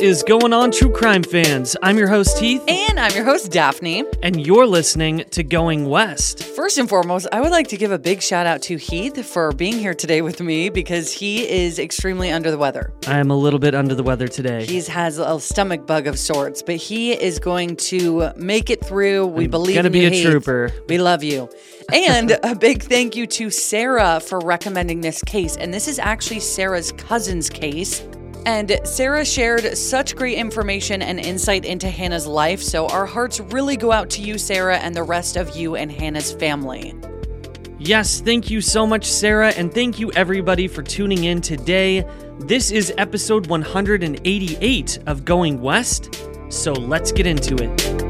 Is going on, true crime fans? I'm your host, Heath. And I'm your host, Daphne. And you're listening to Going West. First and foremost, I would like to give a big shout out to Heath for being here today with me because he is extremely under the weather. I am a little bit under the weather today. He has a stomach bug of sorts, but he is going to make it through. We I'm believe gonna be you, a Heath. trooper. We love you. And a big thank you to Sarah for recommending this case. And this is actually Sarah's cousin's case. And Sarah shared such great information and insight into Hannah's life, so our hearts really go out to you, Sarah, and the rest of you and Hannah's family. Yes, thank you so much, Sarah, and thank you everybody for tuning in today. This is episode 188 of Going West, so let's get into it.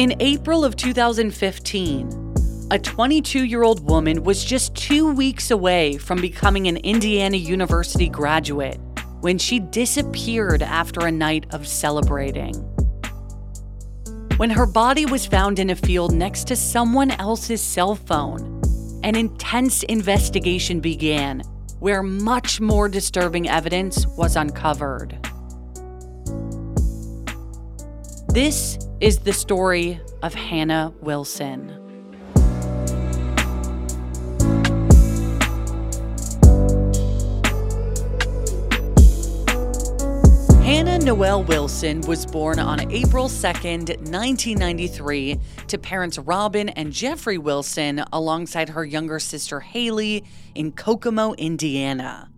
In April of 2015, a 22 year old woman was just two weeks away from becoming an Indiana University graduate when she disappeared after a night of celebrating. When her body was found in a field next to someone else's cell phone, an intense investigation began where much more disturbing evidence was uncovered. This is the story of Hannah Wilson. Hannah Noel Wilson was born on April 2nd, 1993, to parents Robin and Jeffrey Wilson alongside her younger sister Haley in Kokomo, Indiana.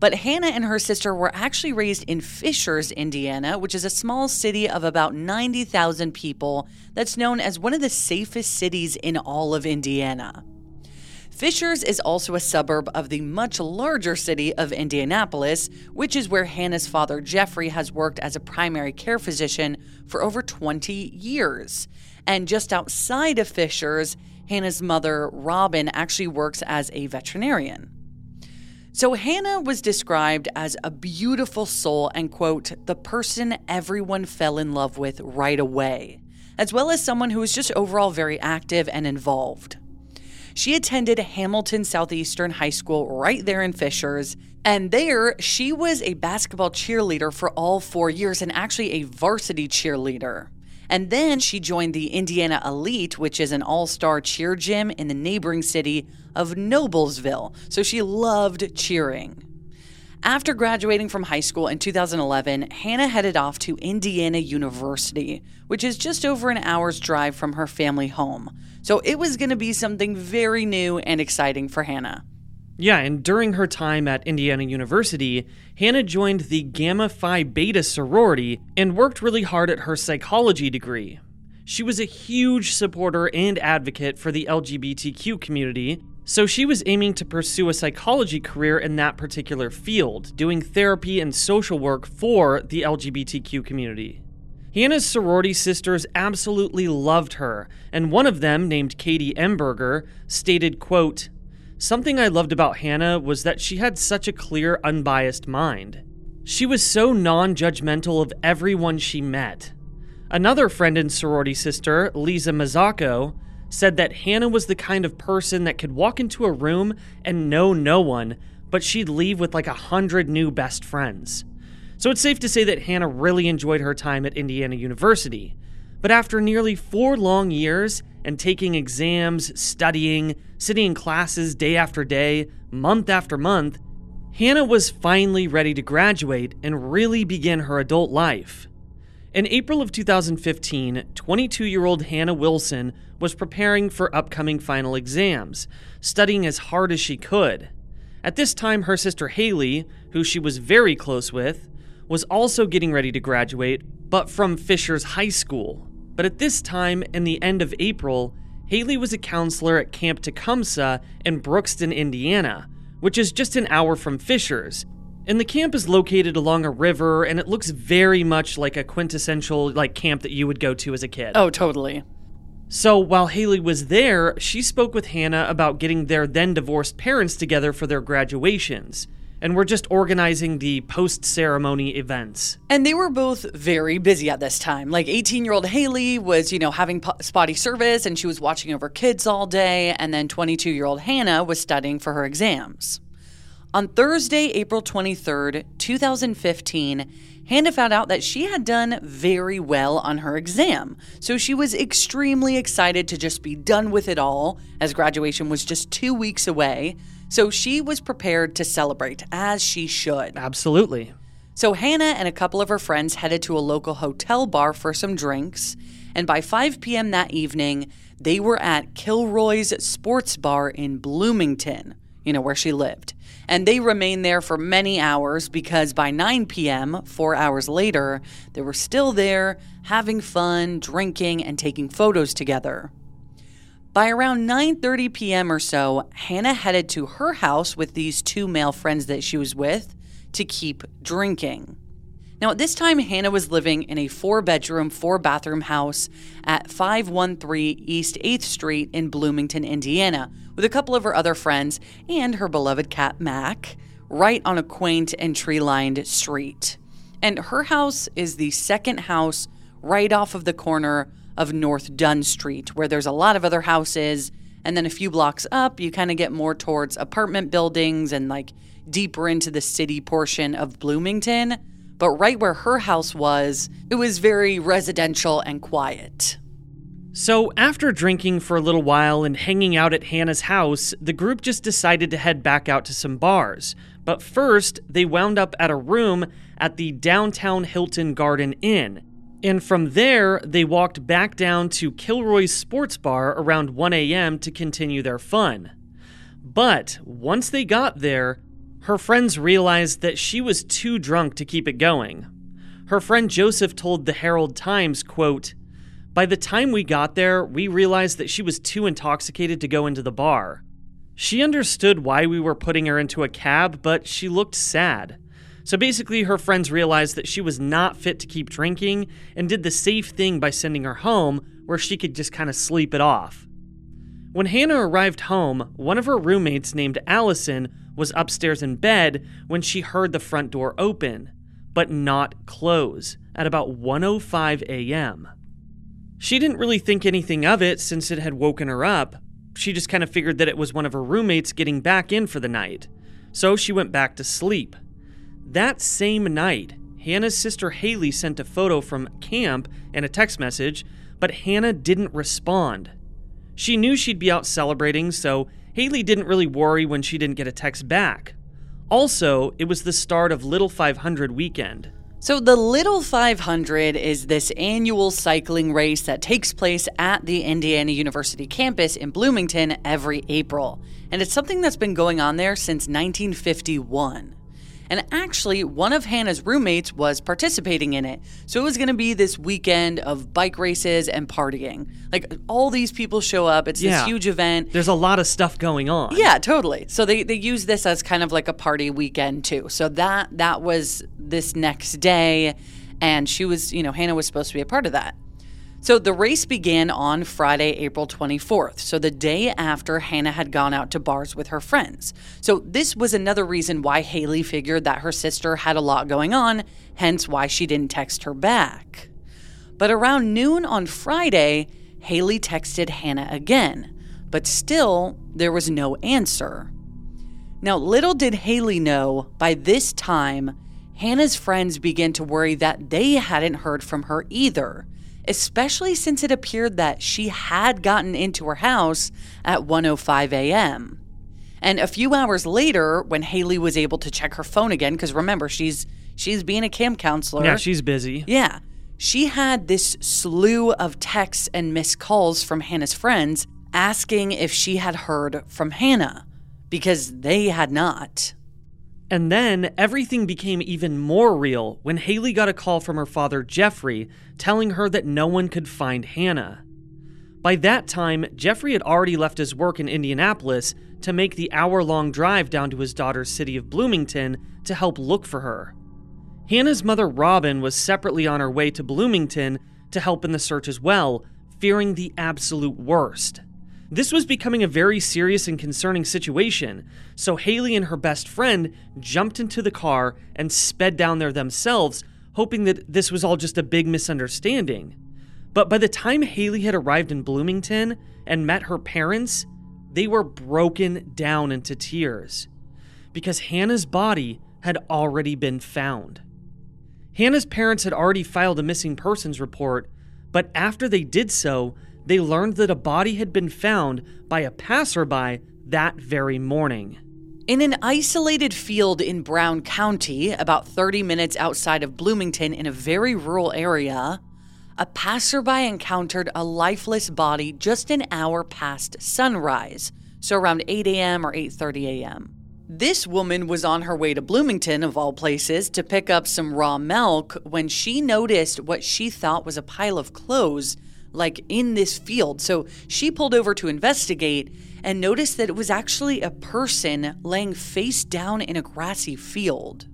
But Hannah and her sister were actually raised in Fishers, Indiana, which is a small city of about 90,000 people that's known as one of the safest cities in all of Indiana. Fishers is also a suburb of the much larger city of Indianapolis, which is where Hannah's father Jeffrey has worked as a primary care physician for over 20 years. And just outside of Fishers, Hannah's mother, Robin, actually works as a veterinarian. So Hannah was described as a beautiful soul and, quote, the person everyone fell in love with right away, as well as someone who was just overall very active and involved. She attended Hamilton Southeastern High School right there in Fishers, and there she was a basketball cheerleader for all four years and actually a varsity cheerleader. And then she joined the Indiana Elite, which is an all star cheer gym in the neighboring city of Noblesville. So she loved cheering. After graduating from high school in 2011, Hannah headed off to Indiana University, which is just over an hour's drive from her family home. So it was going to be something very new and exciting for Hannah. Yeah, and during her time at Indiana University, Hannah joined the Gamma Phi Beta sorority and worked really hard at her psychology degree. She was a huge supporter and advocate for the LGBTQ community, so she was aiming to pursue a psychology career in that particular field, doing therapy and social work for the LGBTQ community. Hannah's sorority sisters absolutely loved her, and one of them, named Katie Emberger, stated, quote, Something I loved about Hannah was that she had such a clear, unbiased mind. She was so non judgmental of everyone she met. Another friend and sorority sister, Lisa Mazzacco, said that Hannah was the kind of person that could walk into a room and know no one, but she'd leave with like a hundred new best friends. So it's safe to say that Hannah really enjoyed her time at Indiana University. But after nearly four long years and taking exams, studying, sitting in classes day after day, month after month, Hannah was finally ready to graduate and really begin her adult life. In April of 2015, 22 year old Hannah Wilson was preparing for upcoming final exams, studying as hard as she could. At this time, her sister Haley, who she was very close with, was also getting ready to graduate, but from Fishers High School. But at this time, in the end of April, Haley was a counselor at Camp Tecumseh in Brookston, Indiana, which is just an hour from Fishers, and the camp is located along a river and it looks very much like a quintessential like camp that you would go to as a kid. Oh, totally. So while Haley was there, she spoke with Hannah about getting their then divorced parents together for their graduations. And we're just organizing the post ceremony events. And they were both very busy at this time. Like 18 year old Haley was, you know, having spotty service and she was watching over kids all day. And then 22 year old Hannah was studying for her exams. On Thursday, April 23rd, 2015, Hannah found out that she had done very well on her exam. So she was extremely excited to just be done with it all, as graduation was just two weeks away. So she was prepared to celebrate, as she should. Absolutely. So Hannah and a couple of her friends headed to a local hotel bar for some drinks. And by 5 p.m. that evening, they were at Kilroy's Sports Bar in Bloomington, you know, where she lived and they remained there for many hours because by 9 p.m., four hours later, they were still there having fun, drinking, and taking photos together. By around 9:30 p.m. or so, Hannah headed to her house with these two male friends that she was with to keep drinking. Now, at this time, Hannah was living in a four bedroom, four bathroom house at 513 East 8th Street in Bloomington, Indiana, with a couple of her other friends and her beloved cat, Mac, right on a quaint and tree lined street. And her house is the second house right off of the corner of North Dunn Street, where there's a lot of other houses. And then a few blocks up, you kind of get more towards apartment buildings and like deeper into the city portion of Bloomington but right where her house was, it was very residential and quiet. So, after drinking for a little while and hanging out at Hannah's house, the group just decided to head back out to some bars. But first, they wound up at a room at the downtown Hilton Garden Inn. And from there, they walked back down to Kilroy's Sports Bar around 1 a.m. to continue their fun. But once they got there, her friends realized that she was too drunk to keep it going. Her friend Joseph told the Herald Times, quote, By the time we got there, we realized that she was too intoxicated to go into the bar. She understood why we were putting her into a cab, but she looked sad. So basically, her friends realized that she was not fit to keep drinking and did the safe thing by sending her home where she could just kind of sleep it off. When Hannah arrived home, one of her roommates named Allison was upstairs in bed when she heard the front door open, but not close at about 1:05 a.m. She didn't really think anything of it since it had woken her up. She just kind of figured that it was one of her roommates getting back in for the night. So she went back to sleep. That same night, Hannah's sister Haley sent a photo from camp and a text message, but Hannah didn't respond. She knew she'd be out celebrating, so Haley didn't really worry when she didn't get a text back. Also, it was the start of Little 500 weekend. So, the Little 500 is this annual cycling race that takes place at the Indiana University campus in Bloomington every April. And it's something that's been going on there since 1951. And actually, one of Hannah's roommates was participating in it. So it was going to be this weekend of bike races and partying. Like all these people show up. It's Yeah. this huge event. There's a lot of stuff going on. Yeah, totally. So they, they use this as kind of like a party weekend too. So that that was this next day and she was, you know, Hannah was supposed to be a part of that. So the race began on Friday, April 24th, so the day after Hannah had gone out to bars with her friends. So this was another reason why Haley figured that her sister had a lot going on, hence why she didn't text her back. But around noon on Friday, Haley texted Hannah again, but still there was no answer. Now, little did Haley know, by this time, Hannah's friends began to worry that they hadn't heard from her either, especially since it appeared that she had gotten into her house at 1:05 a.m. And a few hours later, when Haley was able to check her phone again, because remember she's she's being a camp counselor. Yeah, she's busy. Yeah. she had this slew of texts and missed calls from Hannah's friends asking if she had heard from Hannah, because they had not. And then everything became even more real when Haley got a call from her father, Jeffrey, telling her that no one could find Hannah. By that time, Jeffrey had already left his work in Indianapolis to make the hour long drive down to his daughter's city of Bloomington to help look for her. Hannah's mother, Robin, was separately on her way to Bloomington to help in the search as well, fearing the absolute worst. This was becoming a very serious and concerning situation, so Haley and her best friend jumped into the car and sped down there themselves, hoping that this was all just a big misunderstanding. But by the time Haley had arrived in Bloomington and met her parents, they were broken down into tears because Hannah's body had already been found. Hannah's parents had already filed a missing persons report, but after they did so, they learned that a body had been found by a passerby that very morning. In an isolated field in Brown County, about 30 minutes outside of Bloomington in a very rural area, a passerby encountered a lifeless body just an hour past sunrise, so around 8 a.m. or 8:30 a.m. This woman was on her way to Bloomington of all places to pick up some raw milk when she noticed what she thought was a pile of clothes like in this field. So she pulled over to investigate and noticed that it was actually a person laying face down in a grassy field.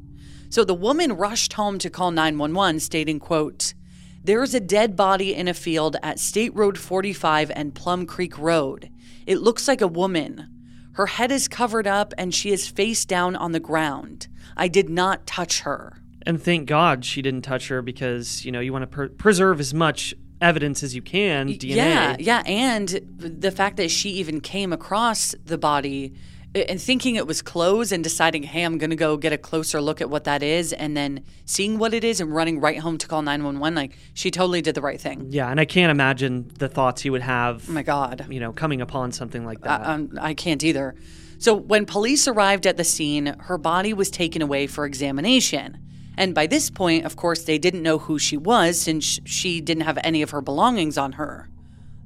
So the woman rushed home to call 911 stating, quote, there is a dead body in a field at State Road 45 and Plum Creek Road. It looks like a woman. Her head is covered up and she is face down on the ground. I did not touch her. And thank God she didn't touch her because, you know, you want to per- preserve as much evidence as you can, DNA. Yeah, yeah, and the fact that she even came across the body and thinking it was clothes and deciding, hey, I'm going to go get a closer look at what that is, and then seeing what it is and running right home to call 911, like she totally did the right thing. Yeah, and I can't imagine the thoughts he would have. Oh my God. You know, coming upon something like that. I, um, I can't either. So when police arrived at the scene, her body was taken away for examination. And by this point, of course, they didn't know who she was since she didn't have any of her belongings on her.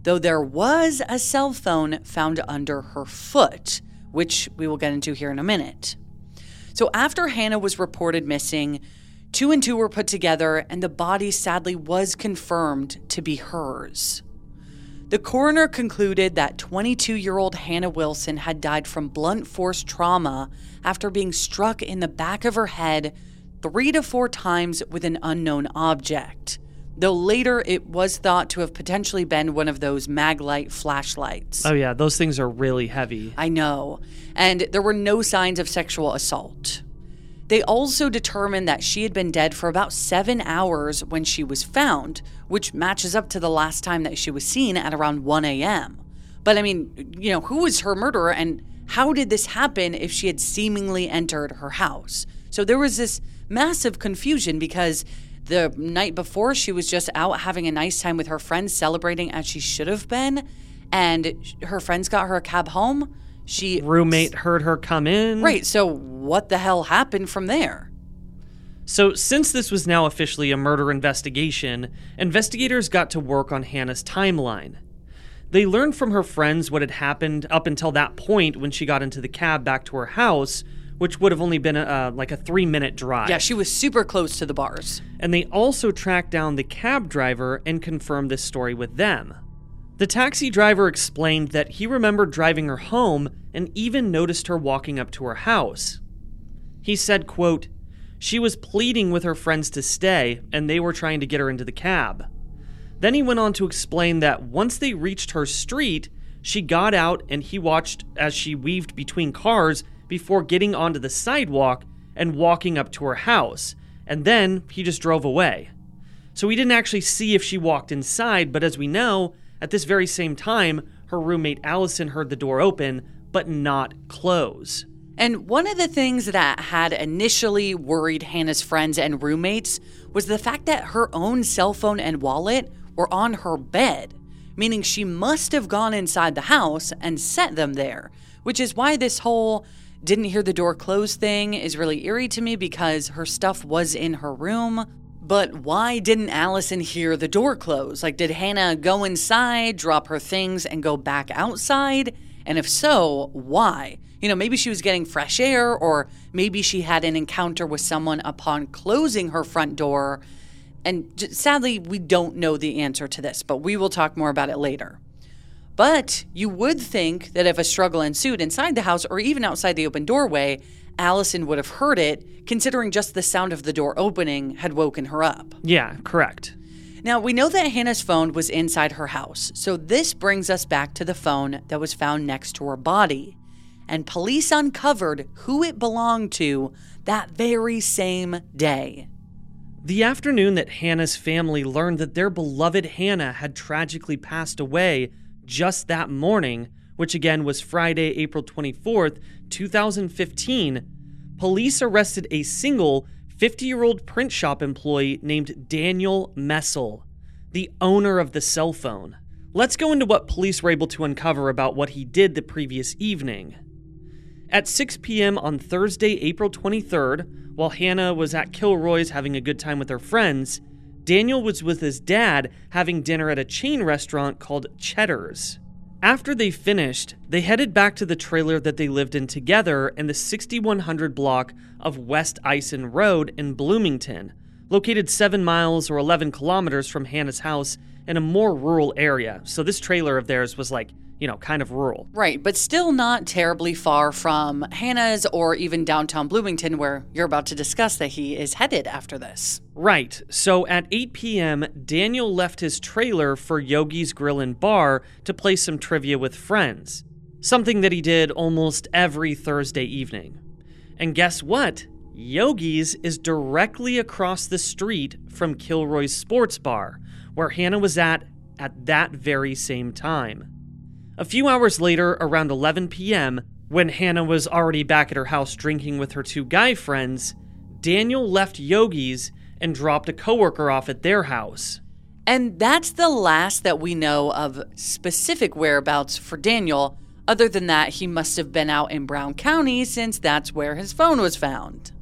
Though there was a cell phone found under her foot, which we will get into here in a minute. So after Hannah was reported missing, two and two were put together, and the body sadly was confirmed to be hers. The coroner concluded that 22 year old Hannah Wilson had died from blunt force trauma after being struck in the back of her head three to four times with an unknown object, though later it was thought to have potentially been one of those maglite flashlights. Oh, yeah, those things are really heavy. I know. And there were no signs of sexual assault. They also determined that she had been dead for about seven hours when she was found, which matches up to the last time that she was seen at around 1 a.m. But I mean, you know, who was her murderer and how did this happen if she had seemingly entered her house? So there was this massive confusion because the night before she was just out having a nice time with her friends celebrating as she should have been and her friends got her a cab home. She roommate heard her come in. Right so what the hell happened from there? So since this was now officially a murder investigation investigators got to work on hannah's timeline. They learned from her friends what had happened up until that point when she got into the cab back to her house which would have only been a, uh, like a three minute drive. Yeah, she was super close to the bars. And they also tracked down the cab driver and confirmed this story with them. The taxi driver explained that he remembered driving her home and even noticed her walking up to her house. He said, quote, she was pleading with her friends to stay, and they were trying to get her into the cab. Then he went on to explain that once they reached her street, she got out and he watched as she weaved between cars before getting onto the sidewalk and walking up to her house, and then he just drove away. So we didn't actually see if she walked inside, but as we know, at this very same time, her roommate Allison heard the door open, but not close. And one of the things that had initially worried Hannah's friends and roommates was the fact that her own cell phone and wallet were on her bed, meaning she must have gone inside the house and set them there, which is why this whole didn't hear the door close thing is really eerie to me because her stuff was in her room. But why didn't Allison hear the door close? Like, did Hannah go inside, drop her things, and go back outside? And if so, why? You know, maybe she was getting fresh air, or maybe she had an encounter with someone upon closing her front door. And sadly, we don't know the answer to this, but we will talk more about it later. But you would think that if a struggle ensued inside the house or even outside the open doorway, Allison would have heard it, considering just the sound of the door opening had woken her up. Yeah, correct. Now, we know that Hannah's phone was inside her house, so this brings us back to the phone that was found next to her body. And police uncovered who it belonged to that very same day. The afternoon that Hannah's family learned that their beloved Hannah had tragically passed away just that morning, which again was Friday, April 24th, 2015, police arrested a single 50 year old print shop employee named Daniel Messel, the owner of the cell phone. Let's go into what police were able to uncover about what he did the previous evening. At 6 p.m. on Thursday, April 23rd, while Hannah was at Kilroy's having a good time with her friends, Daniel was with his dad having dinner at a chain restaurant called Cheddar's. After they finished, they headed back to the trailer that they lived in together in the 6100 block of West Ison Road in Bloomington, located 7 miles or 11 kilometers from Hannah's house in a more rural area. So this trailer of theirs was like you know, kind of rural. Right, but still not terribly far from Hannah's or even downtown Bloomington, where you're about to discuss that he is headed after this. Right. So at 8 p.m., Daniel left his trailer for Yogi's Grill and Bar to play some trivia with friends, something that he did almost every Thursday evening. And guess what? Yogi's is directly across the street from Kilroy's Sports Bar, where Hannah was at at that very same time. A few hours later, around 11 p.m., when Hannah was already back at her house drinking with her two guy friends, Daniel left Yogi's and dropped a coworker off at their house. And that's the last that we know of specific whereabouts for Daniel. Other than that, he must have been out in Brown County since that's where his phone was found.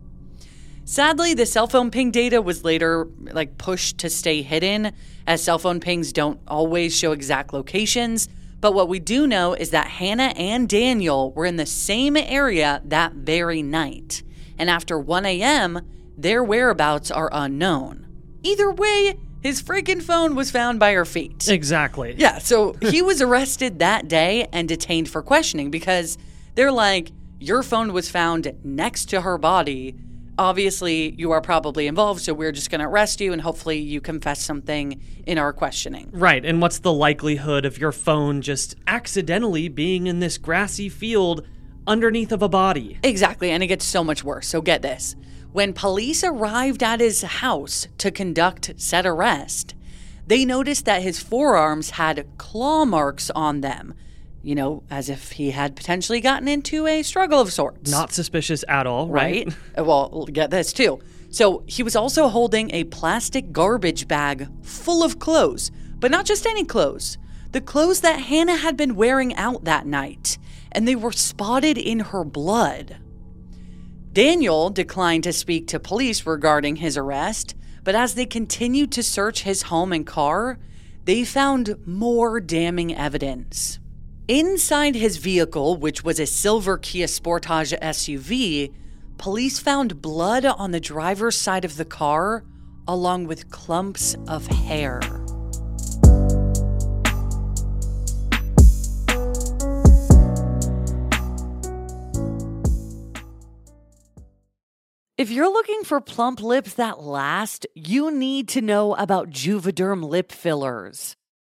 Sadly, the cell phone ping data was later like pushed to stay hidden as cell phone pings don't always show exact locations, but what we do know is that Hannah and Daniel were in the same area that very night. And after 1 a.m., their whereabouts are unknown. Either way, his freaking phone was found by her feet. Exactly. Yeah, so he was arrested that day and detained for questioning because they're like, your phone was found next to her body obviously you are probably involved, so we're just going to arrest you and hopefully you confess something in our questioning. Right. And what's the likelihood of your phone just accidentally being in this grassy field underneath of a body? Exactly. And it gets so much worse. So get this. When police arrived at his house to conduct said arrest, they noticed that his forearms had claw marks on them you know, as if he had potentially gotten into a struggle of sorts. Not suspicious at all, right? right? Uh, well, get this too. So he was also holding a plastic garbage bag full of clothes, but not just any clothes. The clothes that Hannah had been wearing out that night, and they were spotted in her blood. Daniel declined to speak to police regarding his arrest, but as they continued to search his home and car, they found more damning evidence. Inside his vehicle, which was a silver Kia Sportage SUV, police found blood on the driver's side of the car, along with clumps of hair. If you're looking for plump lips that last, you need to know about Juvederm lip fillers.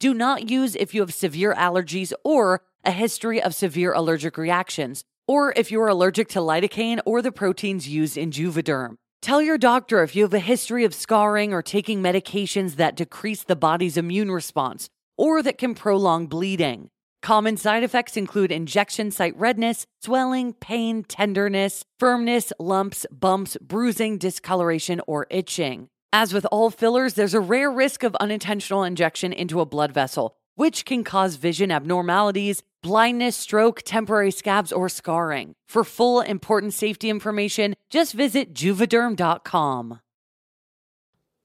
do not use if you have severe allergies or a history of severe allergic reactions, or if you are allergic to lidocaine or the proteins used in Juvederm. Tell your doctor if you have a history of scarring or taking medications that decrease the body's immune response or that can prolong bleeding. Common side effects include injection site redness, swelling, pain, tenderness, firmness, lumps, bumps, bruising, discoloration, or itching. As with all fillers, there's a rare risk of unintentional injection into a blood vessel, which can cause vision abnormalities, blindness, stroke, temporary scabs, or scarring. For full important safety information, just visit juvederm.com.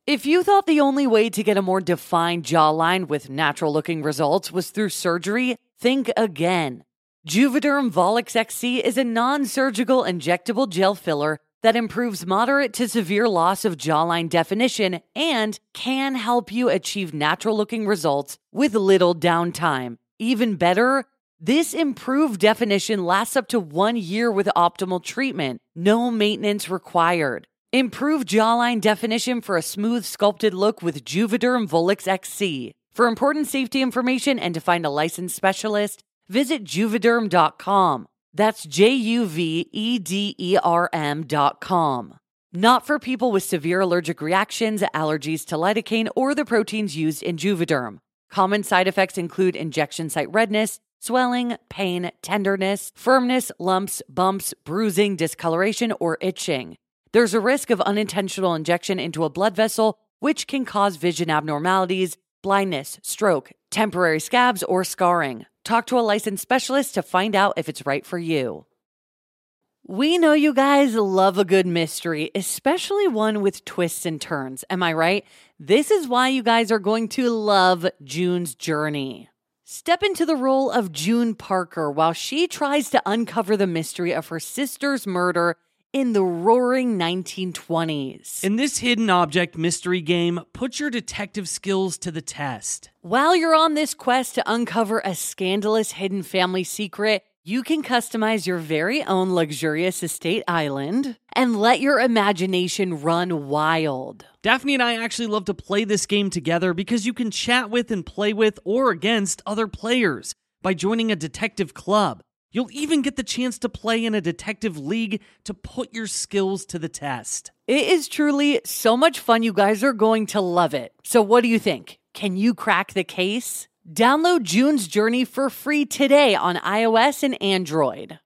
If you thought the only way to get a more defined jawline with natural looking results was through surgery, think again. Juvederm Volux XC is a non surgical injectable gel filler that improves moderate to severe loss of jawline definition and can help you achieve natural looking results with little downtime. Even better, this improved definition lasts up to one year with optimal treatment, no maintenance required. Improve jawline definition for a smooth, sculpted look with Juvederm Volux XC. For important safety information and to find a licensed specialist, visit juvederm.com. That's J U V E D E R M.com. Not for people with severe allergic reactions, allergies to lidocaine, or the proteins used in Juvederm. Common side effects include injection site redness, swelling, pain, tenderness, firmness, lumps, bumps, bruising, discoloration, or itching. There's a risk of unintentional injection into a blood vessel, which can cause vision abnormalities, blindness, stroke, temporary scabs, or scarring. Talk to a licensed specialist to find out if it's right for you. We know you guys love a good mystery, especially one with twists and turns. Am I right? This is why you guys are going to love June's journey. Step into the role of June Parker while she tries to uncover the mystery of her sister's murder in the roaring 1920s. In this hidden object mystery game, put your detective skills to the test. While you're on this quest to uncover a scandalous hidden family secret, you can customize your very own luxurious estate island and let your imagination run wild. Daphne and I actually love to play this game together because you can chat with and play with or against other players by joining a detective club. You'll even get the chance to play in a detective league to put your skills to the test. It is truly so much fun. You guys are going to love it. So, what do you think? Can you crack the case? Download June's Journey for free today on iOS and Android.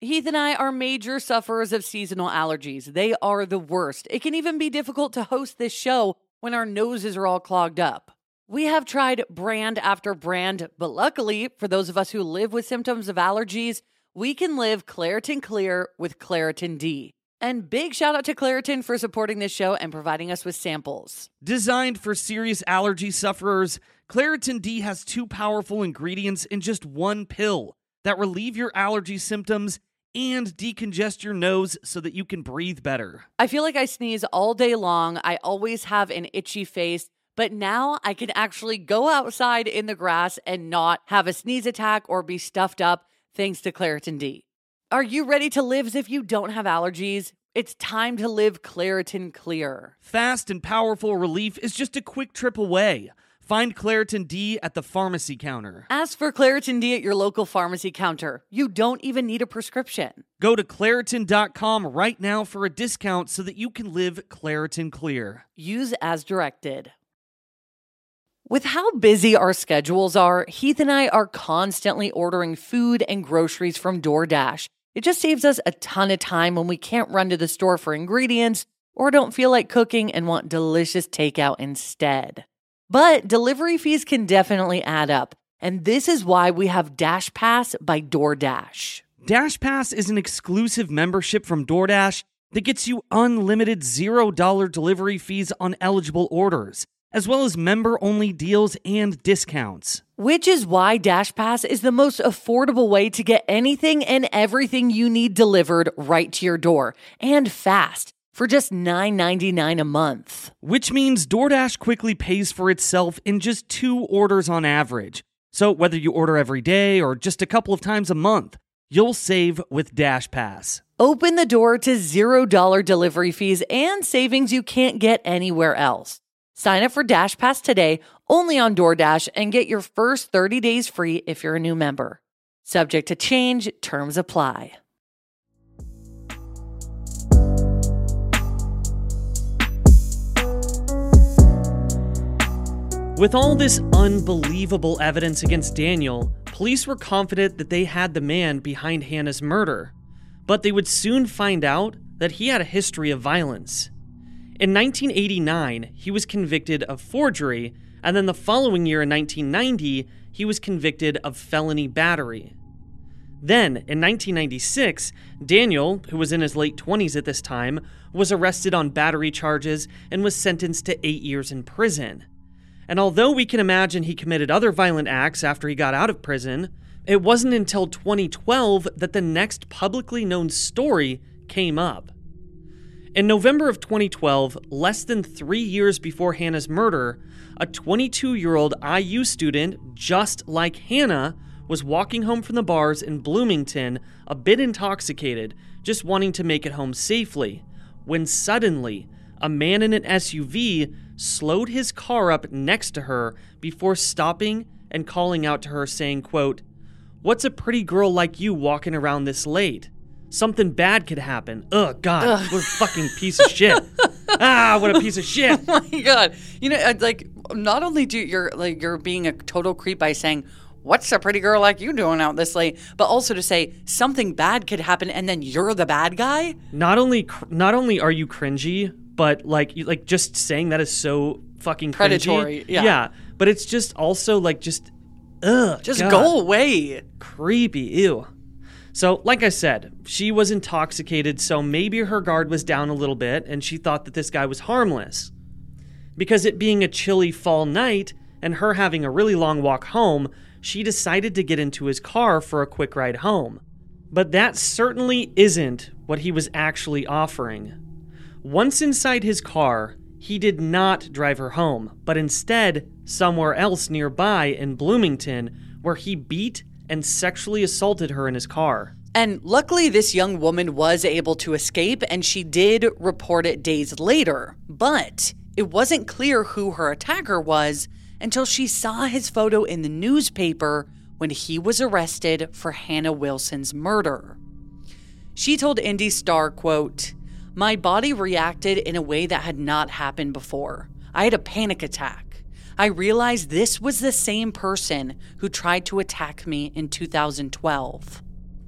Heath and I are major sufferers of seasonal allergies. They are the worst. It can even be difficult to host this show when our noses are all clogged up. We have tried brand after brand, but luckily, for those of us who live with symptoms of allergies, we can live Claritin Clear with Claritin D. And big shout out to Claritin for supporting this show and providing us with samples. Designed for serious allergy sufferers, Claritin D has two powerful ingredients in just one pill that relieve your allergy symptoms and decongest your nose so that you can breathe better. I feel like I sneeze all day long. I always have an itchy face. But now I can actually go outside in the grass and not have a sneeze attack or be stuffed up thanks to Claritin D. Are you ready to live as if you don't have allergies? It's time to live Claritin Clear. Fast and powerful relief is just a quick trip away. Find Claritin D at the pharmacy counter. Ask for Claritin D at your local pharmacy counter. You don't even need a prescription. Go to Claritin.com right now for a discount so that you can live Claritin Clear. Use as directed. With how busy our schedules are, Heath and I are constantly ordering food and groceries from DoorDash. It just saves us a ton of time when we can't run to the store for ingredients or don't feel like cooking and want delicious takeout instead. But delivery fees can definitely add up, and this is why we have Dash Pass by DoorDash. Dash Pass is an exclusive membership from DoorDash that gets you unlimited $0 delivery fees on eligible orders as well as member only deals and discounts. Which is why Dash Pass is the most affordable way to get anything and everything you need delivered right to your door and fast for just $9.99 a month. Which means DoorDash quickly pays for itself in just two orders on average. So whether you order every day or just a couple of times a month, you'll save with Dash Pass. Open the door to $0 delivery fees and savings you can't get anywhere else. Sign up for Dash Pass today only on DoorDash and get your first 30 days free if you're a new member. Subject to change, terms apply. With all this unbelievable evidence against Daniel, police were confident that they had the man behind Hannah's murder, but they would soon find out that he had a history of violence. In 1989, he was convicted of forgery, and then the following year in 1990, he was convicted of felony battery. Then, in 1996, Daniel, who was in his late 20s at this time, was arrested on battery charges and was sentenced to eight years in prison. And although we can imagine he committed other violent acts after he got out of prison, it wasn't until 2012 that the next publicly known story came up. In November of 2012, less than three years before Hannah's murder, a 22 year old IU student, just like Hannah, was walking home from the bars in Bloomington, a bit intoxicated, just wanting to make it home safely, when suddenly, a man in an SUV slowed his car up next to her before stopping and calling out to her saying, quote, What's a pretty girl like you walking around this late? Something bad could happen. Ugh, God, Ugh. what a fucking piece of shit. ah, what a piece of shit. oh my god you know uh, like not only do you're like you're being a total creep by saying what's a pretty girl like you doing out this late but also to say something bad could happen and then you're the bad guy Not only, cr- not only are you cringy, but like, you, like just saying that is so fucking cringy. Predatory, yeah. Yeah, but it's just also like just, ugh, just God. go away creepy. Ew. So, like I said, she was intoxicated, so maybe her guard was down a little bit and she thought that this guy was harmless. Because it being a chilly fall night and her having a really long walk home, she decided to get into his car for a quick ride home. But that certainly isn't what he was actually offering. Once inside his car, he did not drive her home, but instead somewhere else nearby in Bloomington, where he beat and sexually assaulted her in his car. And luckily, this young woman was able to escape and she did report it days later. But it wasn't clear who her attacker was until she saw his photo in the newspaper when he was arrested for Hannah Wilson's murder. She told Indy Star, quote, My body reacted in a way that had not happened before. I had a panic attack. I realized this was the same person who tried to attack me in 2012.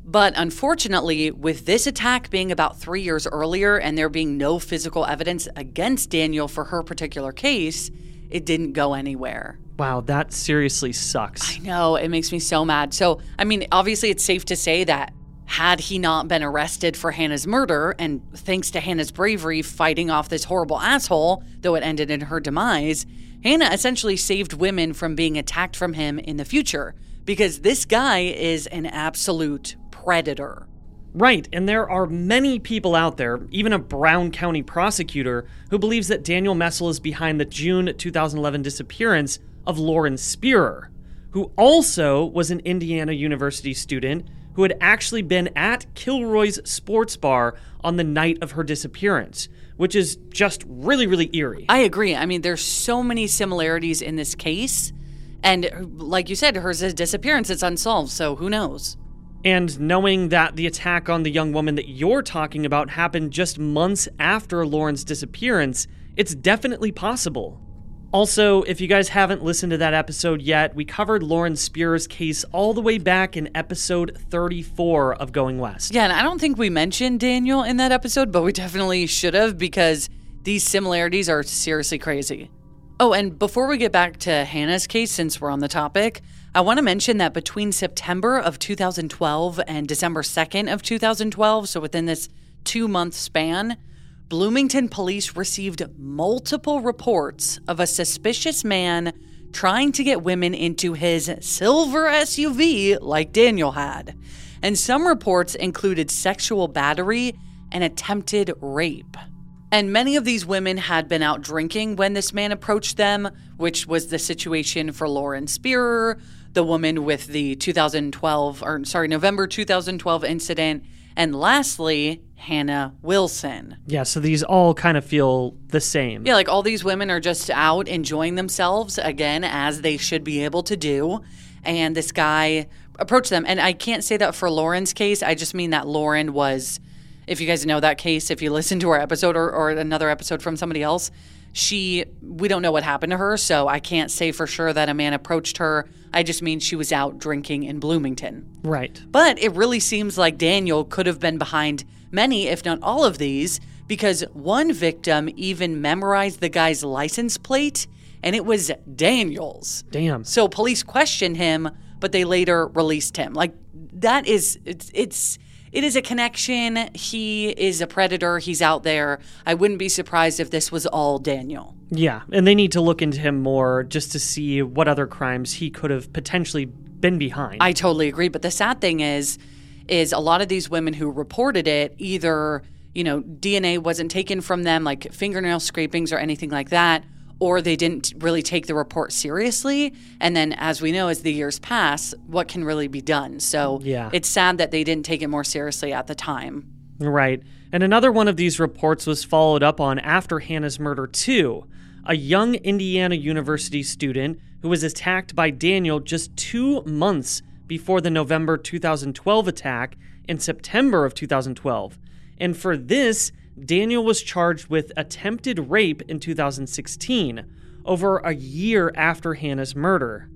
But unfortunately, with this attack being about three years earlier and there being no physical evidence against Daniel for her particular case, it didn't go anywhere. Wow, that seriously sucks. I know, it makes me so mad. So, I mean, obviously, it's safe to say that had he not been arrested for Hannah's murder, and thanks to Hannah's bravery fighting off this horrible asshole, though it ended in her demise, Hannah essentially saved women from being attacked from him in the future because this guy is an absolute predator. Right, and there are many people out there, even a Brown County prosecutor, who believes that Daniel Messel is behind the June 2011 disappearance of Lauren Spierer, who also was an Indiana University student who had actually been at Kilroy's sports bar on the night of her disappearance, which is just really, really eerie. I agree. I mean, there's so many similarities in this case. And like you said, hers is disappearance, it's unsolved, so who knows? And knowing that the attack on the young woman that you're talking about happened just months after Lauren's disappearance, it's definitely possible. Also, if you guys haven't listened to that episode yet, we covered Lauren Spierer's case all the way back in episode 34 of Going West. Yeah, and I don't think we mentioned Daniel in that episode, but we definitely should have because these similarities are seriously crazy. Oh, and before we get back to Hannah's case, since we're on the topic, I want to mention that between September of 2012 and December 2nd of 2012, so within this two month span, Bloomington police received multiple reports of a suspicious man trying to get women into his silver SUV like Daniel had. And some reports included sexual battery and attempted rape. And many of these women had been out drinking when this man approached them, which was the situation for Lauren Spierer, the woman with the 2012, or sorry, November 2012 incident, and lastly, Hannah Wilson. Yeah, so these all kind of feel the same. Yeah, like all these women are just out enjoying themselves again, as they should be able to do. And this guy approached them. And I can't say that for Lauren's case. I just mean that Lauren was, if you guys know that case, if you listen to our episode or, or another episode from somebody else, She, we don't know what happened to her, so I can't say for sure that a man approached her. I just mean she was out drinking in Bloomington. Right. But it really seems like Daniel could have been behind many, if not all of these, because one victim even memorized the guy's license plate and it was Daniel's. Damn. So police questioned him, but they later released him. Like that is it's it's it is a connection. He is a predator. He's out there. I wouldn't be surprised if this was all Daniel. Yeah, and they need to look into him more just to see what other crimes he could have potentially been behind. I totally agree, but the sad thing is is a lot of these women who reported it either, you know, DNA wasn't taken from them like fingernail scrapings or anything like that, or they didn't really take the report seriously. And then, as we know, as the years pass, what can really be done? So Yeah. it's sad that they didn't take it more seriously at the time. Right. And another one of these reports was followed up on after Hannah's murder, too. A young Indiana University student who was attacked by Daniel just two months before the November 2012 attack in September of 2012. And for this, Daniel was charged with attempted rape in 2016, over a year after Hannah's murder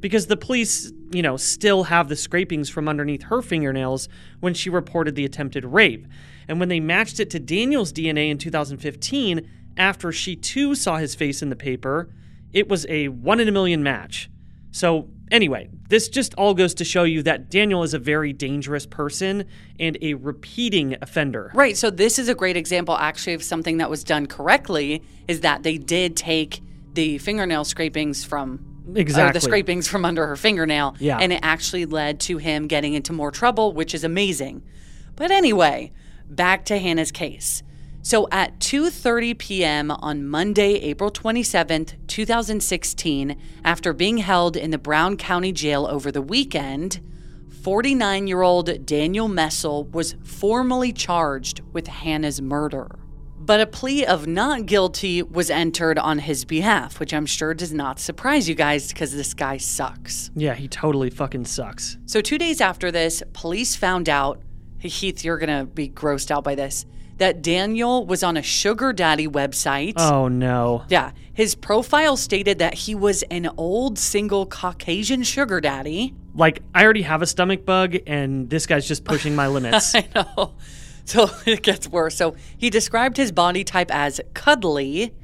because the police, you know, still have the scrapings from underneath her fingernails when she reported the attempted rape. And when they matched it to Daniel's DNA in 2015, after she too saw his face in the paper, it was a one in a million match. So, anyway, this just all goes to show you that Daniel is a very dangerous person and a repeating offender. Right. So this is a great example actually of something that was done correctly is that they did take the fingernail scrapings from Exactly. the scrapings from under her fingernail Yeah. and it actually led to him getting into more trouble, which is amazing. But anyway, back to Hannah's case. So at 2:30 p.m. on Monday, April 27, 2016, after being held in the Brown County Jail over the weekend, 49-year-old Daniel Messel was formally charged with Hannah's murder. But a plea of not guilty was entered on his behalf, which I'm sure does not surprise you guys because this guy sucks. Yeah, he totally fucking sucks. So, two days after this, police found out Heath, you're going to be grossed out by this that Daniel was on a sugar daddy website. Oh no. Yeah. His profile stated that he was an old single Caucasian sugar daddy. Like, I already have a stomach bug, and this guy's just pushing my limits. I know. So it gets worse. So he described his body type as cuddly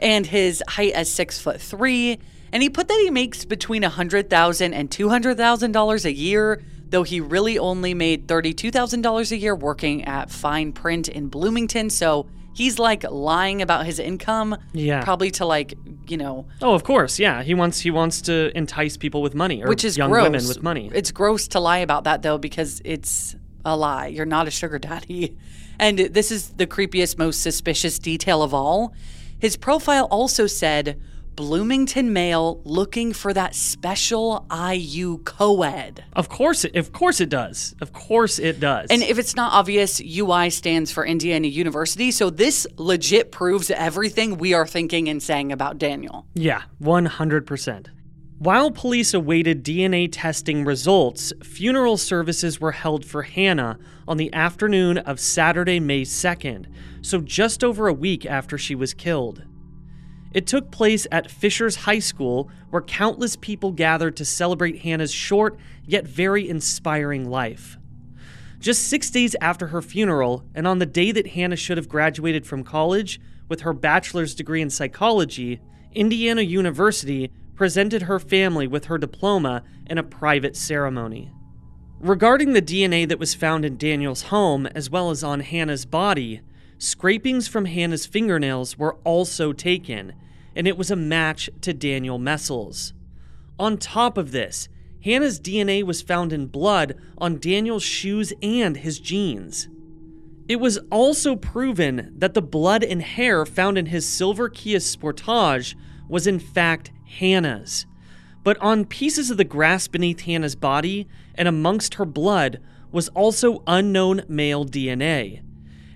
and his height as six foot three. And he put that he makes between $100,000 and $200,000 a year, though he really only made $32,000 a year working at Fine Print in Bloomington. So he's like lying about his income. Yeah. Probably to like, you know, Oh, of course, yeah. He wants he wants to entice people with money, or which is young gross. women with money. It's gross to lie about that though because it's a lie. You're not a sugar daddy. And this is the creepiest, most suspicious detail of all. His profile also said Bloomington male looking for that special IU co-ed. of course, it, of course it does. Of course it does. And if it's not obvious, UI stands for Indiana University. So this legit proves everything we are thinking and saying about Daniel. yeah, one hundred percent. While police awaited DNA testing results, funeral services were held for Hannah on the afternoon of Saturday, May 2nd, so just over a week after she was killed. It took place at Fishers High School, where countless people gathered to celebrate Hannah's short yet very inspiring life. Just six days after her funeral, and on the day that Hannah should have graduated from college with her bachelor's degree in psychology, Indiana University presented her family with her diploma in a private ceremony. Regarding the DNA that was found in Daniel's home, as well as on Hannah's body, scrapings from Hannah's fingernails were also taken, and it was a match to Daniel Messel's. On top of this, Hannah's DNA was found in blood on Daniel's shoes and his jeans. It was also proven that the blood and hair found in his silver Kia Sportage was in fact Hannah's. But on pieces of the grass beneath Hannah's body and amongst her blood was also unknown male DNA.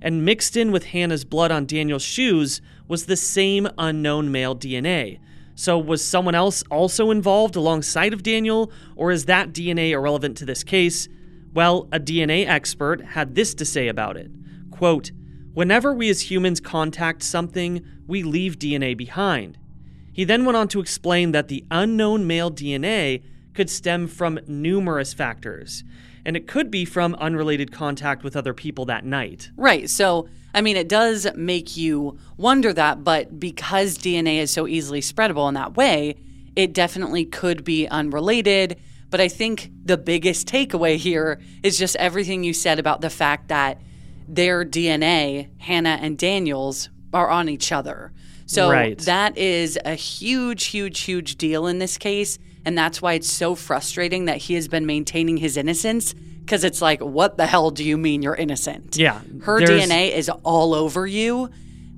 And mixed in with Hannah's blood on Daniel's shoes was the same unknown male DNA. So, was someone else also involved alongside of Daniel, or is that DNA irrelevant to this case? Well, a DNA expert had this to say about it. Quote, Whenever we as humans contact something, we leave DNA behind. He then went on to explain that the unknown male DNA could stem from numerous factors, and it could be from unrelated contact with other people that night. Right. So, I mean, it does make you wonder that, but because DNA is so easily spreadable in that way, it definitely could be unrelated. But I think the biggest takeaway here is just everything you said about the fact that their DNA, Hannah and Daniel's, are on each other. So Right. that is a huge, huge, huge deal in this case. And that's why it's so frustrating that he has been maintaining his innocence. Because it's like, what the hell do you mean you're innocent? Yeah, Her there's- DNA is all over you.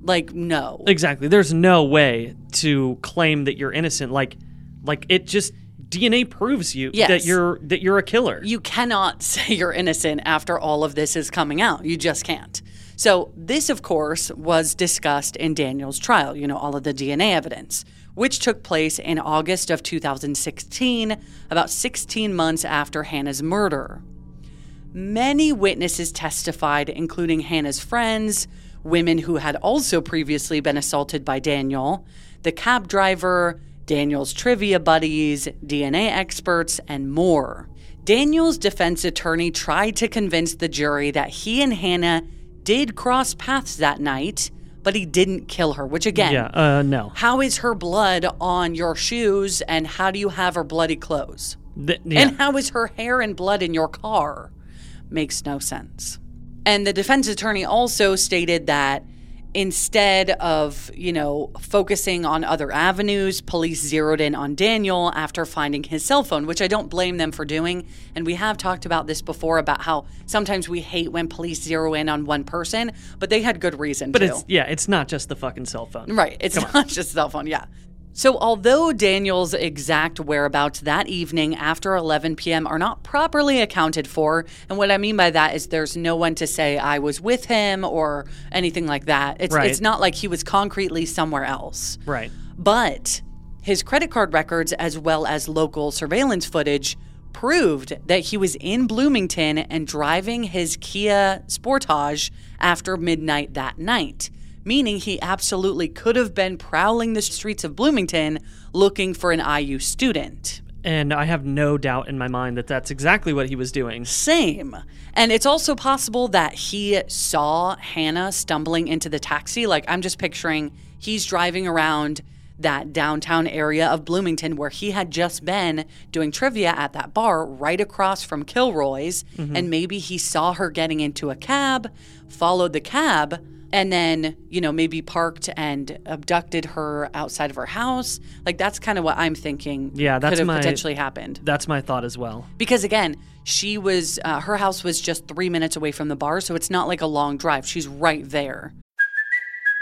Like, no. Exactly. There's no way to claim that you're innocent. Like, like it just DNA proves you Yes. that you're that you're a killer. You cannot say you're innocent after all of this is coming out. You just can't. So, this, of course, was discussed in Daniel's trial, you know, all of the DNA evidence, which took place in August of 2016, about 16 months after Hannah's murder. Many witnesses testified, including Hannah's friends, women who had also previously been assaulted by Daniel, the cab driver, Daniel's trivia buddies, DNA experts, and more. Daniel's defense attorney tried to convince the jury that he and Hannah did cross paths that night, but he didn't kill her, which again, yeah. Uh, no. how is her blood on your shoes and how do you have her bloody clothes? Th- yeah. And how is her hair and blood in your car? Makes no sense. And the defense attorney also stated that instead of, you know, focusing on other avenues, police zeroed in on Daniel after finding his cell phone, which I don't blame them for doing. And we have talked about this before about how sometimes we hate when police zero in on one person, but they had good reason but to. it's yeah, it's not just the fucking cell phone. Right. It's not just a cell phone. Yeah. So, although Daniel's exact whereabouts that evening after 11 p.m. are not properly accounted for, and what I mean by that is there's no one to say I was with him or anything like that. It's Right. it's not like he was concretely somewhere else. Right. But his credit card records, as well as local surveillance footage, proved that he was in Bloomington and driving his Kia Sportage after midnight that night, meaning he absolutely could have been prowling the streets of Bloomington looking for an IU student. And I have no doubt in my mind that that's exactly what he was doing. Same. And it's also possible that he saw Hannah stumbling into the taxi. Like, I'm just picturing he's driving around that downtown area of Bloomington where he had just been doing trivia at that bar right across from Kilroy's. Mm-hmm. And maybe he saw her getting into a cab, followed the cab. And then, you know, maybe parked and abducted her outside of her house. Like that's kind of what I'm thinking. Yeah, that's could have my- potentially happened That's my thought as well. because again she was uh, her house was just three minutes away from the bar so it's not like a long drive she's right there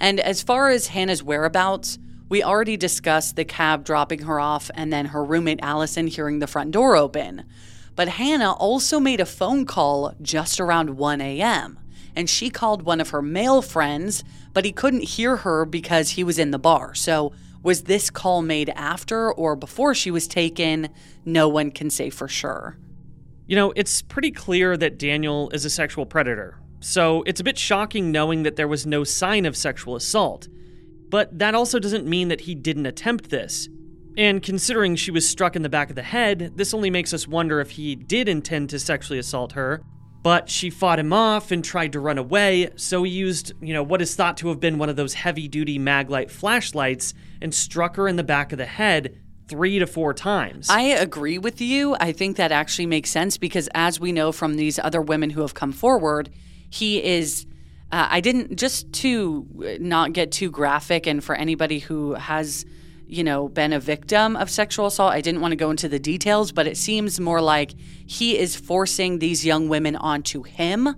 And as far as hannah's whereabouts we already discussed the cab dropping her off and then her roommate allison hearing the front door open. But hannah also made a phone call just around 1 a.m and she called one of her male friends but he couldn't hear her because he was in the bar. So was this call made after or before she was taken? No one can say for sure. You know, it's pretty clear that Daniel is a sexual predator, so it's a bit shocking knowing that there was no sign of sexual assault. But that also doesn't mean that he didn't attempt this. And considering she was struck in the back of the head, this only makes us wonder if he did intend to sexually assault her. But she fought him off and tried to run away, so he used, you know, what is thought to have been one of those heavy duty maglite flashlights and struck her in the back of the head three to four times. I agree with you. I think that actually makes sense because, as we know from these other women who have come forward, he is. Uh, I didn't just to not get too graphic, and for anybody who has, you know, been a victim of sexual assault, I didn't want to go into the details, but it seems more like he is forcing these young women onto him,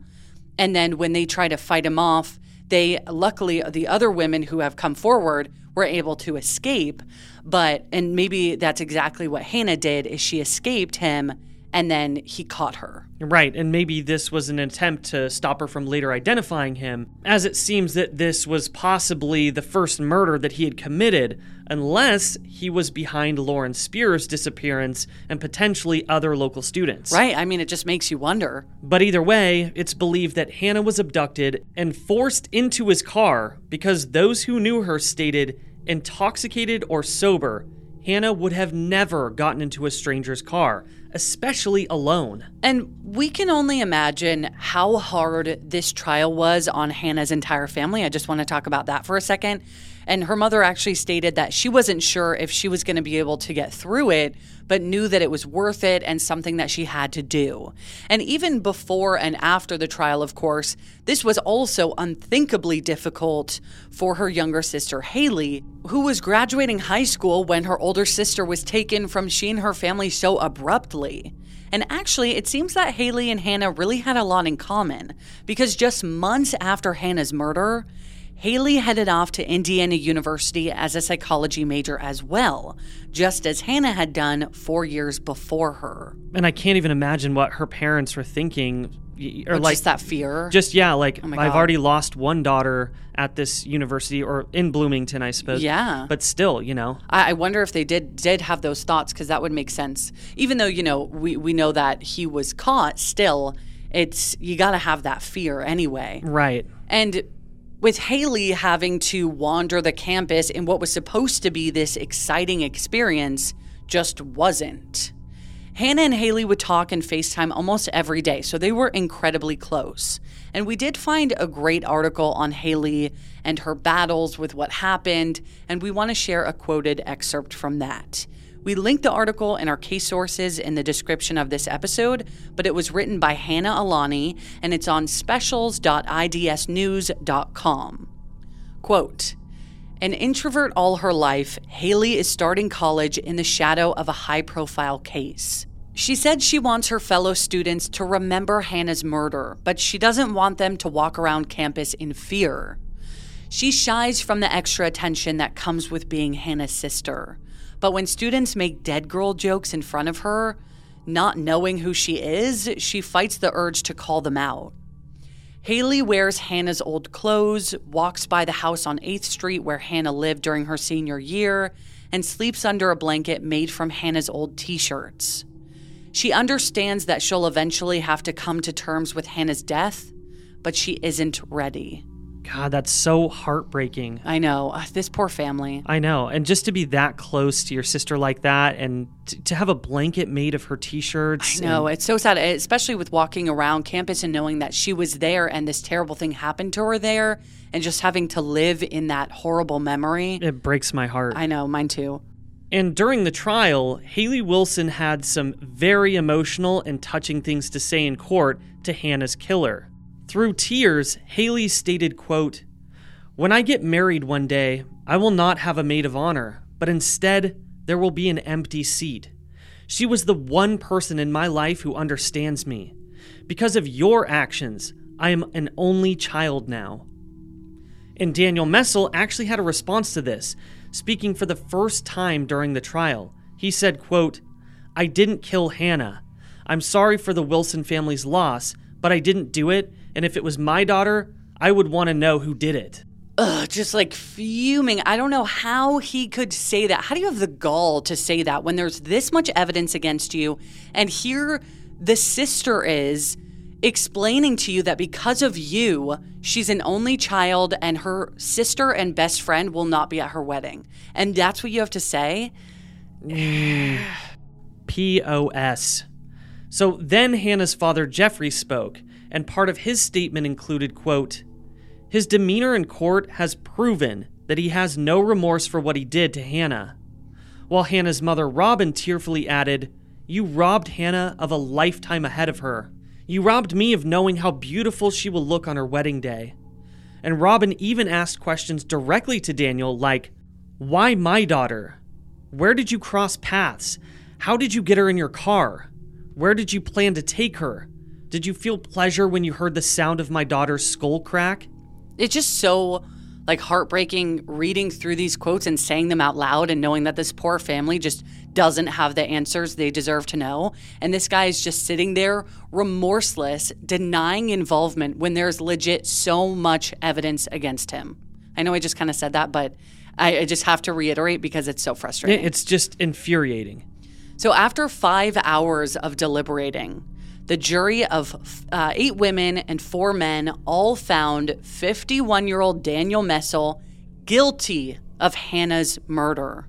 and then when they try to fight him off, They luckily the other women who have come forward were able to escape, but and maybe that's exactly what Hannah did is she escaped him and then he caught her. Right, and maybe this was an attempt to stop her from later identifying him, as it seems that this was possibly the first murder that he had committed, unless he was behind Lauren Spierer's disappearance and potentially other local students. Right, I mean, it just makes you wonder. But either way, it's believed that Hannah was abducted and forced into his car because those who knew her stated, intoxicated or sober, Hannah would have never gotten into a stranger's car, especially alone. And we can only imagine how hard this trial was on Hannah's entire family. I just want to talk about that for a second. And her mother actually stated that she wasn't sure if she was going to be able to get through it, but knew that it was worth it and something that she had to do. And even before and after the trial, of course, this was also unthinkably difficult for her younger sister, Haley, who was graduating high school when her older sister was taken from she and her family so abruptly. And actually, it seems that Haley and Hannah really had a lot in common because just months after Hannah's murder, Haley headed off to Indiana University as a psychology major as well, just as Hannah had done four years before her. And I can't even imagine what her parents were thinking. Or, Or like just that fear. Just yeah, like Oh I've God. already lost one daughter at this university or in Bloomington, I suppose. Yeah. But still, you know. I I wonder if they did did have those thoughts because that would make sense. Even though you know we we know that he was caught, still it's you got to have that fear anyway. Right. And with Haley having to wander the campus in what was supposed to be this exciting experience, just wasn't. Hannah and Haley would talk and FaceTime almost every day, so they were incredibly close. And we did find a great article on Haley and her battles with what happened, and we want to share a quoted excerpt from that. We linked the article in our case sources in the description of this episode, but it was written by Hannah Alani and it's on specials.idsnews.com. Quote An introvert all her life, Haley is starting college in the shadow of a high profile case. She said she wants her fellow students to remember Hannah's murder, but she doesn't want them to walk around campus in fear. She shies from the extra attention that comes with being Hannah's sister. But when students make dead girl jokes in front of her, not knowing who she is, she fights the urge to call them out. Haley wears Hannah's old clothes, walks by the house on 8th Street where Hannah lived during her senior year, and sleeps under a blanket made from Hannah's old t shirts. She understands that she'll eventually have to come to terms with Hannah's death, but she isn't ready. God, that's so heartbreaking. I know, Ugh, this poor family. I know. And just to be that close to your sister like that and t- to have a blanket made of her t shirts. I No, it's so sad, especially with walking around campus and knowing that she was there and this terrible thing happened to her there and just having to live in that horrible memory. It breaks my heart. I know, mine too. And during the trial, Haley Wilson had some very emotional and touching things to say in court to Hannah's killer. Through tears, Haley stated, quote, When I get married one day, I will not have a maid of honor, but instead there will be an empty seat. She was the one person in my life who understands me. Because of your actions, I am an only child now. And Daniel Messel actually had a response to this, speaking for the first time during the trial. He said, quote, I didn't kill Hannah. I'm sorry for the Wilson family's loss, but I didn't do it, and if it was my daughter, I would want to know who did it. Ugh, just like fuming. I don't know how he could say that. How do you have the gall to say that when there's this much evidence against you? And here the sister is explaining to you that because of you, she's an only child and her sister and best friend will not be at her wedding. And that's what you have to say? POS. So then Hannah's father Jeffrey spoke, and part of his statement included, quote, His demeanor in court has proven that he has no remorse for what he did to Hannah. While Hannah's mother Robin tearfully added, You robbed Hannah of a lifetime ahead of her. You robbed me of knowing how beautiful she will look on her wedding day. And Robin even asked questions directly to Daniel, like, Why my daughter? Where did you cross paths? How did you get her in your car? Where did you plan to take her? Did you feel pleasure when you heard the sound of my daughter's skull crack? It's just so like heartbreaking reading through these quotes and saying them out loud and knowing that this poor family just doesn't have the answers they deserve to know. And this guy is just sitting there remorseless, denying involvement when there's legit so much evidence against him. I know I just kind of said that, but I, I just have to reiterate because it's so frustrating. It's just infuriating. So, after five hours of deliberating, the jury of uh, eight women and four men all found 51 year old Daniel Messel guilty of Hannah's murder.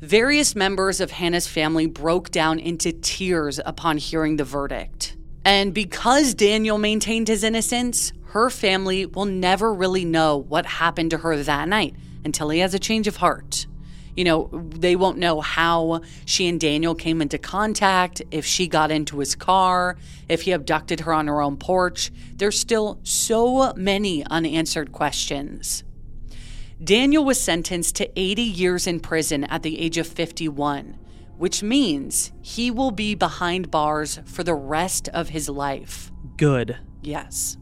Various members of Hannah's family broke down into tears upon hearing the verdict. And because Daniel maintained his innocence, her family will never really know what happened to her that night until he has a change of heart. You know, they won't know how she and Daniel came into contact, if she got into his car, if he abducted her on her own porch. There's still so many unanswered questions. Daniel was sentenced to 80 years in prison at the age of 51, which means he will be behind bars for the rest of his life. Good. Yes.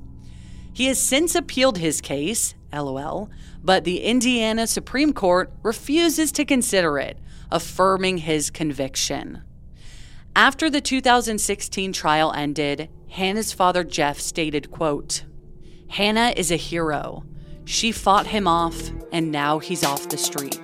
He has since appealed his case, lol, but the Indiana Supreme Court refuses to consider it, affirming his conviction. After the 2016 trial ended, Hannah's father Jeff stated, quote, Hannah is a hero. She fought him off, and now he's off the street.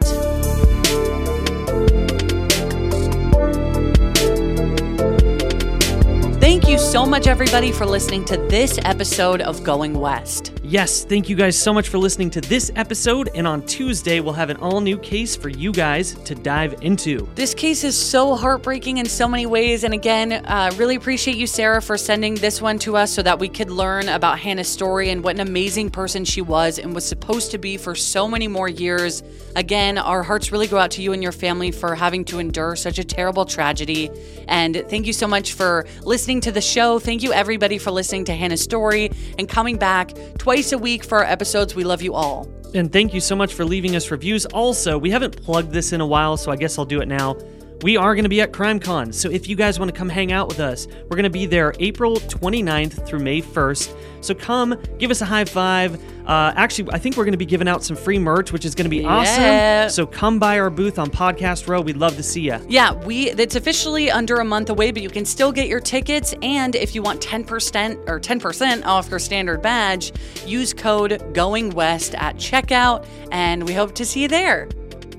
Thank you so much, everybody, for listening to this episode of Going West. Yes, thank you guys so much for listening to this episode. And on Tuesday, we'll have an all new case for you guys to dive into. This case is so heartbreaking in so many ways. And again, uh, really appreciate you, Sarah, for sending this one to us so that we could learn about Hannah's story and what an amazing person she was and was supposed to be for so many more years. Again, our hearts really go out to you and your family for having to endure such a terrible tragedy. And thank you so much for listening to the show. Thank you, everybody, for listening to Hannah's story and coming back twice twice a week for our episodes. We love you all. And thank you so much for leaving us reviews. Also, we haven't plugged this in a while, so I guess I'll do it now. We are going to be at CrimeCon, so if you guys want to come hang out with us, we're going to be there April 29th through May 1st. So come, give us a high five. Uh, actually, I think we're going to be giving out some free merch, which is going to be Yeah. awesome. So come by our booth on Podcast Row. We'd love to see you. Yeah, we it's officially under a month away, but you can still get your tickets. And if you want 10% or 10% off your standard badge, use code Going West at checkout, and we hope to see you there.